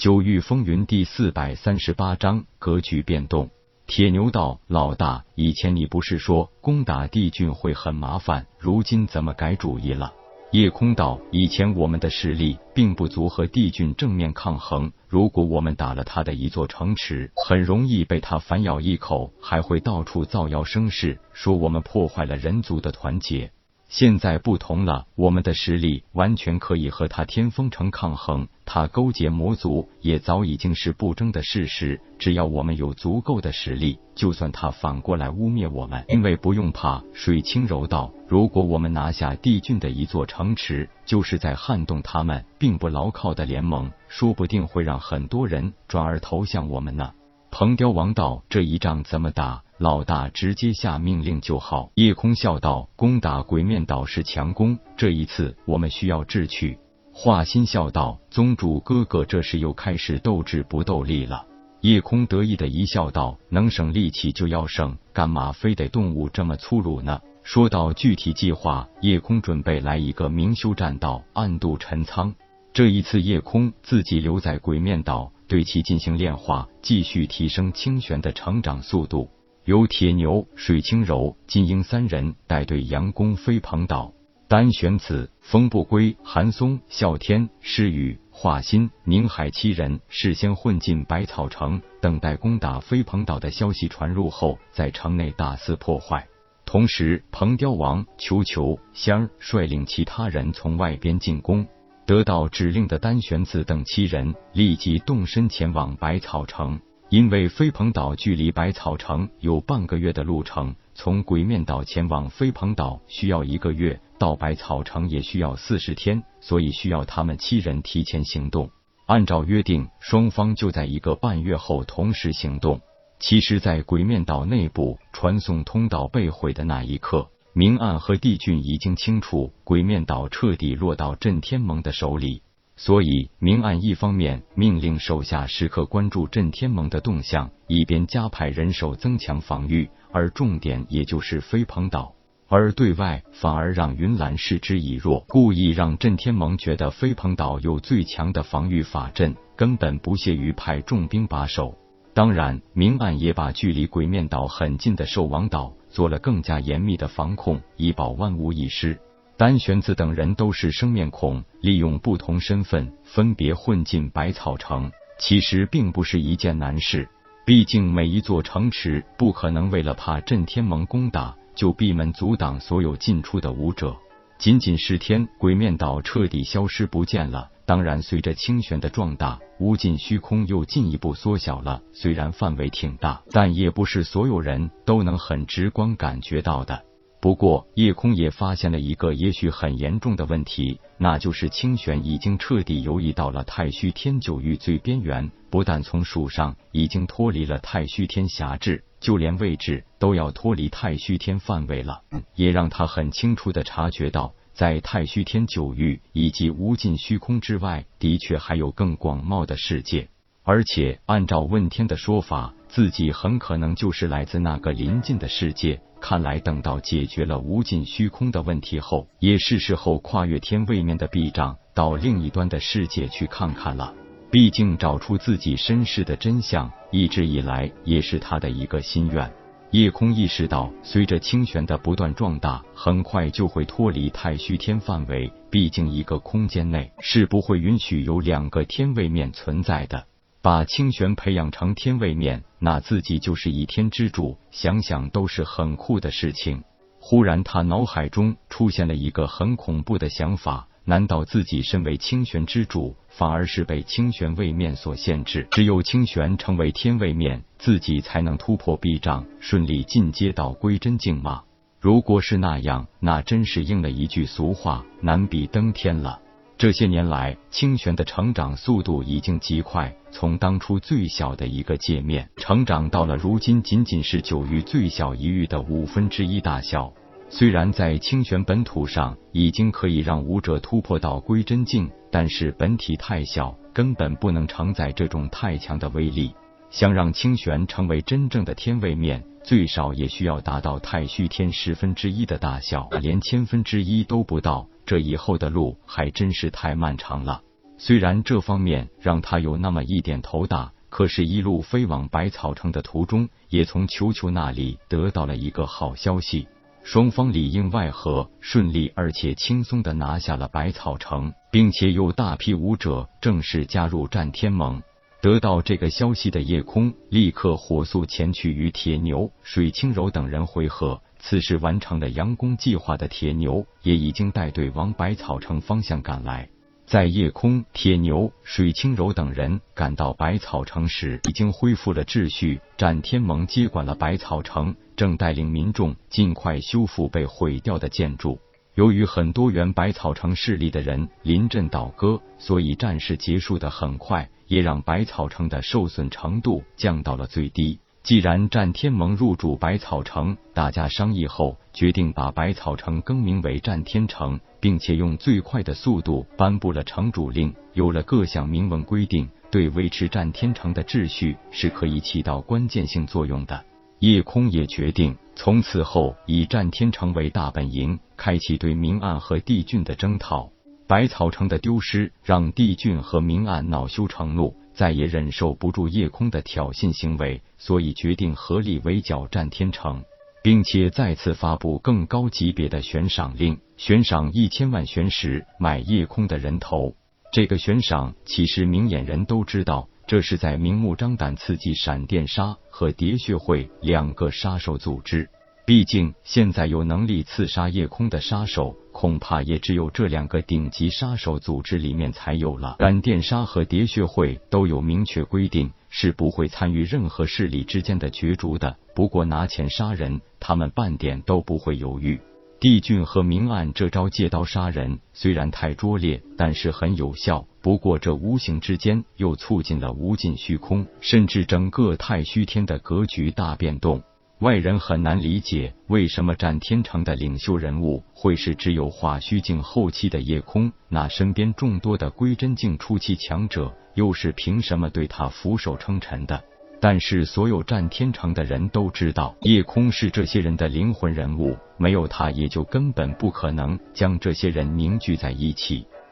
九域风云第四百三十八章格局变动。铁牛道：“老大，以前你不是说攻打帝郡会很麻烦，如今怎么改主意了？”夜空道：“以前我们的实力并不足和帝郡正面抗衡，如果我们打了他的一座城池，很容易被他反咬一口，还会到处造谣生事，说我们破坏了人族的团结。”现在不同了，我们的实力完全可以和他天风城抗衡。他勾结魔族也早已经是不争的事实。只要我们有足够的实力，就算他反过来污蔑我们，因为不用怕。水清柔道，如果我们拿下帝郡的一座城池，就是在撼动他们并不牢靠的联盟，说不定会让很多人转而投向我们呢。彭雕王道，这一仗怎么打？老大直接下命令就好。夜空笑道：“攻打鬼面岛是强攻，这一次我们需要智取。”华心笑道：“宗主哥哥这时又开始斗智不斗力了。”夜空得意的一笑道：“能省力气就要省，干嘛非得动武这么粗鲁呢？”说到具体计划，夜空准备来一个明修栈道，暗度陈仓。这一次，夜空自己留在鬼面岛，对其进行炼化，继续提升清玄的成长速度。由铁牛、水清柔、金鹰三人带队佯攻飞鹏岛。丹玄子、风不归、韩松、啸天、诗雨、华心、宁海七人事先混进百草城，等待攻打飞鹏岛的消息传入后，在城内大肆破坏。同时，鹏雕王、球球、仙儿率领其他人从外边进攻。得到指令的丹玄子等七人立即动身前往百草城。因为飞鹏岛距离百草城有半个月的路程，从鬼面岛前往飞鹏岛需要一个月，到百草城也需要四十天，所以需要他们七人提前行动。按照约定，双方就在一个半月后同时行动。其实，在鬼面岛内部传送通道被毁的那一刻，明暗和帝俊已经清楚，鬼面岛彻底落到震天盟的手里。所以，明暗一方面命令手下时刻关注震天盟的动向，一边加派人手增强防御，而重点也就是飞鹏岛；而对外反而让云岚示之以弱，故意让震天盟觉得飞鹏岛有最强的防御法阵，根本不屑于派重兵把守。当然，明暗也把距离鬼面岛很近的兽王岛做了更加严密的防控，以保万无一失。丹玄子等人都是生面孔，利用不同身份分别混进百草城，其实并不是一件难事。毕竟每一座城池不可能为了怕震天盟攻打，就闭门阻挡所有进出的武者。仅仅十天，鬼面岛彻底消失不见了。当然，随着清玄的壮大，无尽虚空又进一步缩小了。虽然范围挺大，但也不是所有人都能很直观感觉到的。不过，夜空也发现了一个也许很严重的问题，那就是清玄已经彻底游移到了太虚天九域最边缘，不但从属上已经脱离了太虚天辖制，就连位置都要脱离太虚天范围了。也让他很清楚的察觉到，在太虚天九域以及无尽虚空之外，的确还有更广袤的世界。而且，按照问天的说法，自己很可能就是来自那个临近的世界。看来，等到解决了无尽虚空的问题后，也是时候跨越天位面的壁障，到另一端的世界去看看了。毕竟，找出自己身世的真相，一直以来也是他的一个心愿。夜空意识到，随着清玄的不断壮大，很快就会脱离太虚天范围。毕竟，一个空间内是不会允许有两个天位面存在的。把清玄培养成天位面，那自己就是一天之主，想想都是很酷的事情。忽然，他脑海中出现了一个很恐怖的想法：难道自己身为清玄之主，反而是被清玄位面所限制？只有清玄成为天位面，自己才能突破壁障，顺利进阶到归真境吗？如果是那样，那真是应了一句俗话：难比登天了。这些年来，清玄的成长速度已经极快，从当初最小的一个界面，成长到了如今仅仅是九域最小一域的五分之一大小。虽然在清玄本土上已经可以让武者突破到归真境，但是本体太小，根本不能承载这种太强的威力。想让清玄成为真正的天位面，最少也需要达到太虚天十分之一的大小，连千分之一都不到。这以后的路还真是太漫长了，虽然这方面让他有那么一点头大，可是，一路飞往百草城的途中，也从球球那里得到了一个好消息。双方里应外合，顺利而且轻松的拿下了百草城，并且有大批武者正式加入战天盟。得到这个消息的夜空，立刻火速前去与铁牛、水清柔等人会合。此时完成了佯攻计划的铁牛，也已经带队往百草城方向赶来。在夜空、铁牛、水清柔等人赶到百草城时，已经恢复了秩序。战天盟接管了百草城，正带领民众尽快修复被毁掉的建筑。由于很多原百草城势力的人临阵倒戈，所以战事结束的很快，也让百草城的受损程度降到了最低。既然战天盟入主百草城，大家商议后决定把百草城更名为战天城，并且用最快的速度颁布了城主令。有了各项明文规定，对维持战天城的秩序是可以起到关键性作用的。夜空也决定从此后以战天城为大本营，开启对明暗和帝俊的征讨。百草城的丢失让帝俊和明暗恼羞成怒。再也忍受不住夜空的挑衅行为，所以决定合力围剿战天城，并且再次发布更高级别的悬赏令，悬赏一千万玄石买夜空的人头。这个悬赏其实明眼人都知道，这是在明目张胆刺激闪电杀和喋血会两个杀手组织。毕竟现在有能力刺杀夜空的杀手。恐怕也只有这两个顶级杀手组织里面才有了。闪电杀和喋血会都有明确规定，是不会参与任何势力之间的角逐的。不过拿钱杀人，他们半点都不会犹豫。帝俊和明暗这招借刀杀人虽然太拙劣，但是很有效。不过这无形之间又促进了无尽虚空，甚至整个太虚天的格局大变动。外人很难理解为什么战天城的领袖人物会是只有化虚境后期的夜空，那身边众多的归真境初期强者又是凭什么对他俯首称臣的？但是所有战天城的人都知道，夜空是这些人的灵魂人物，没有他也就根本不可能将这些人凝聚在一起。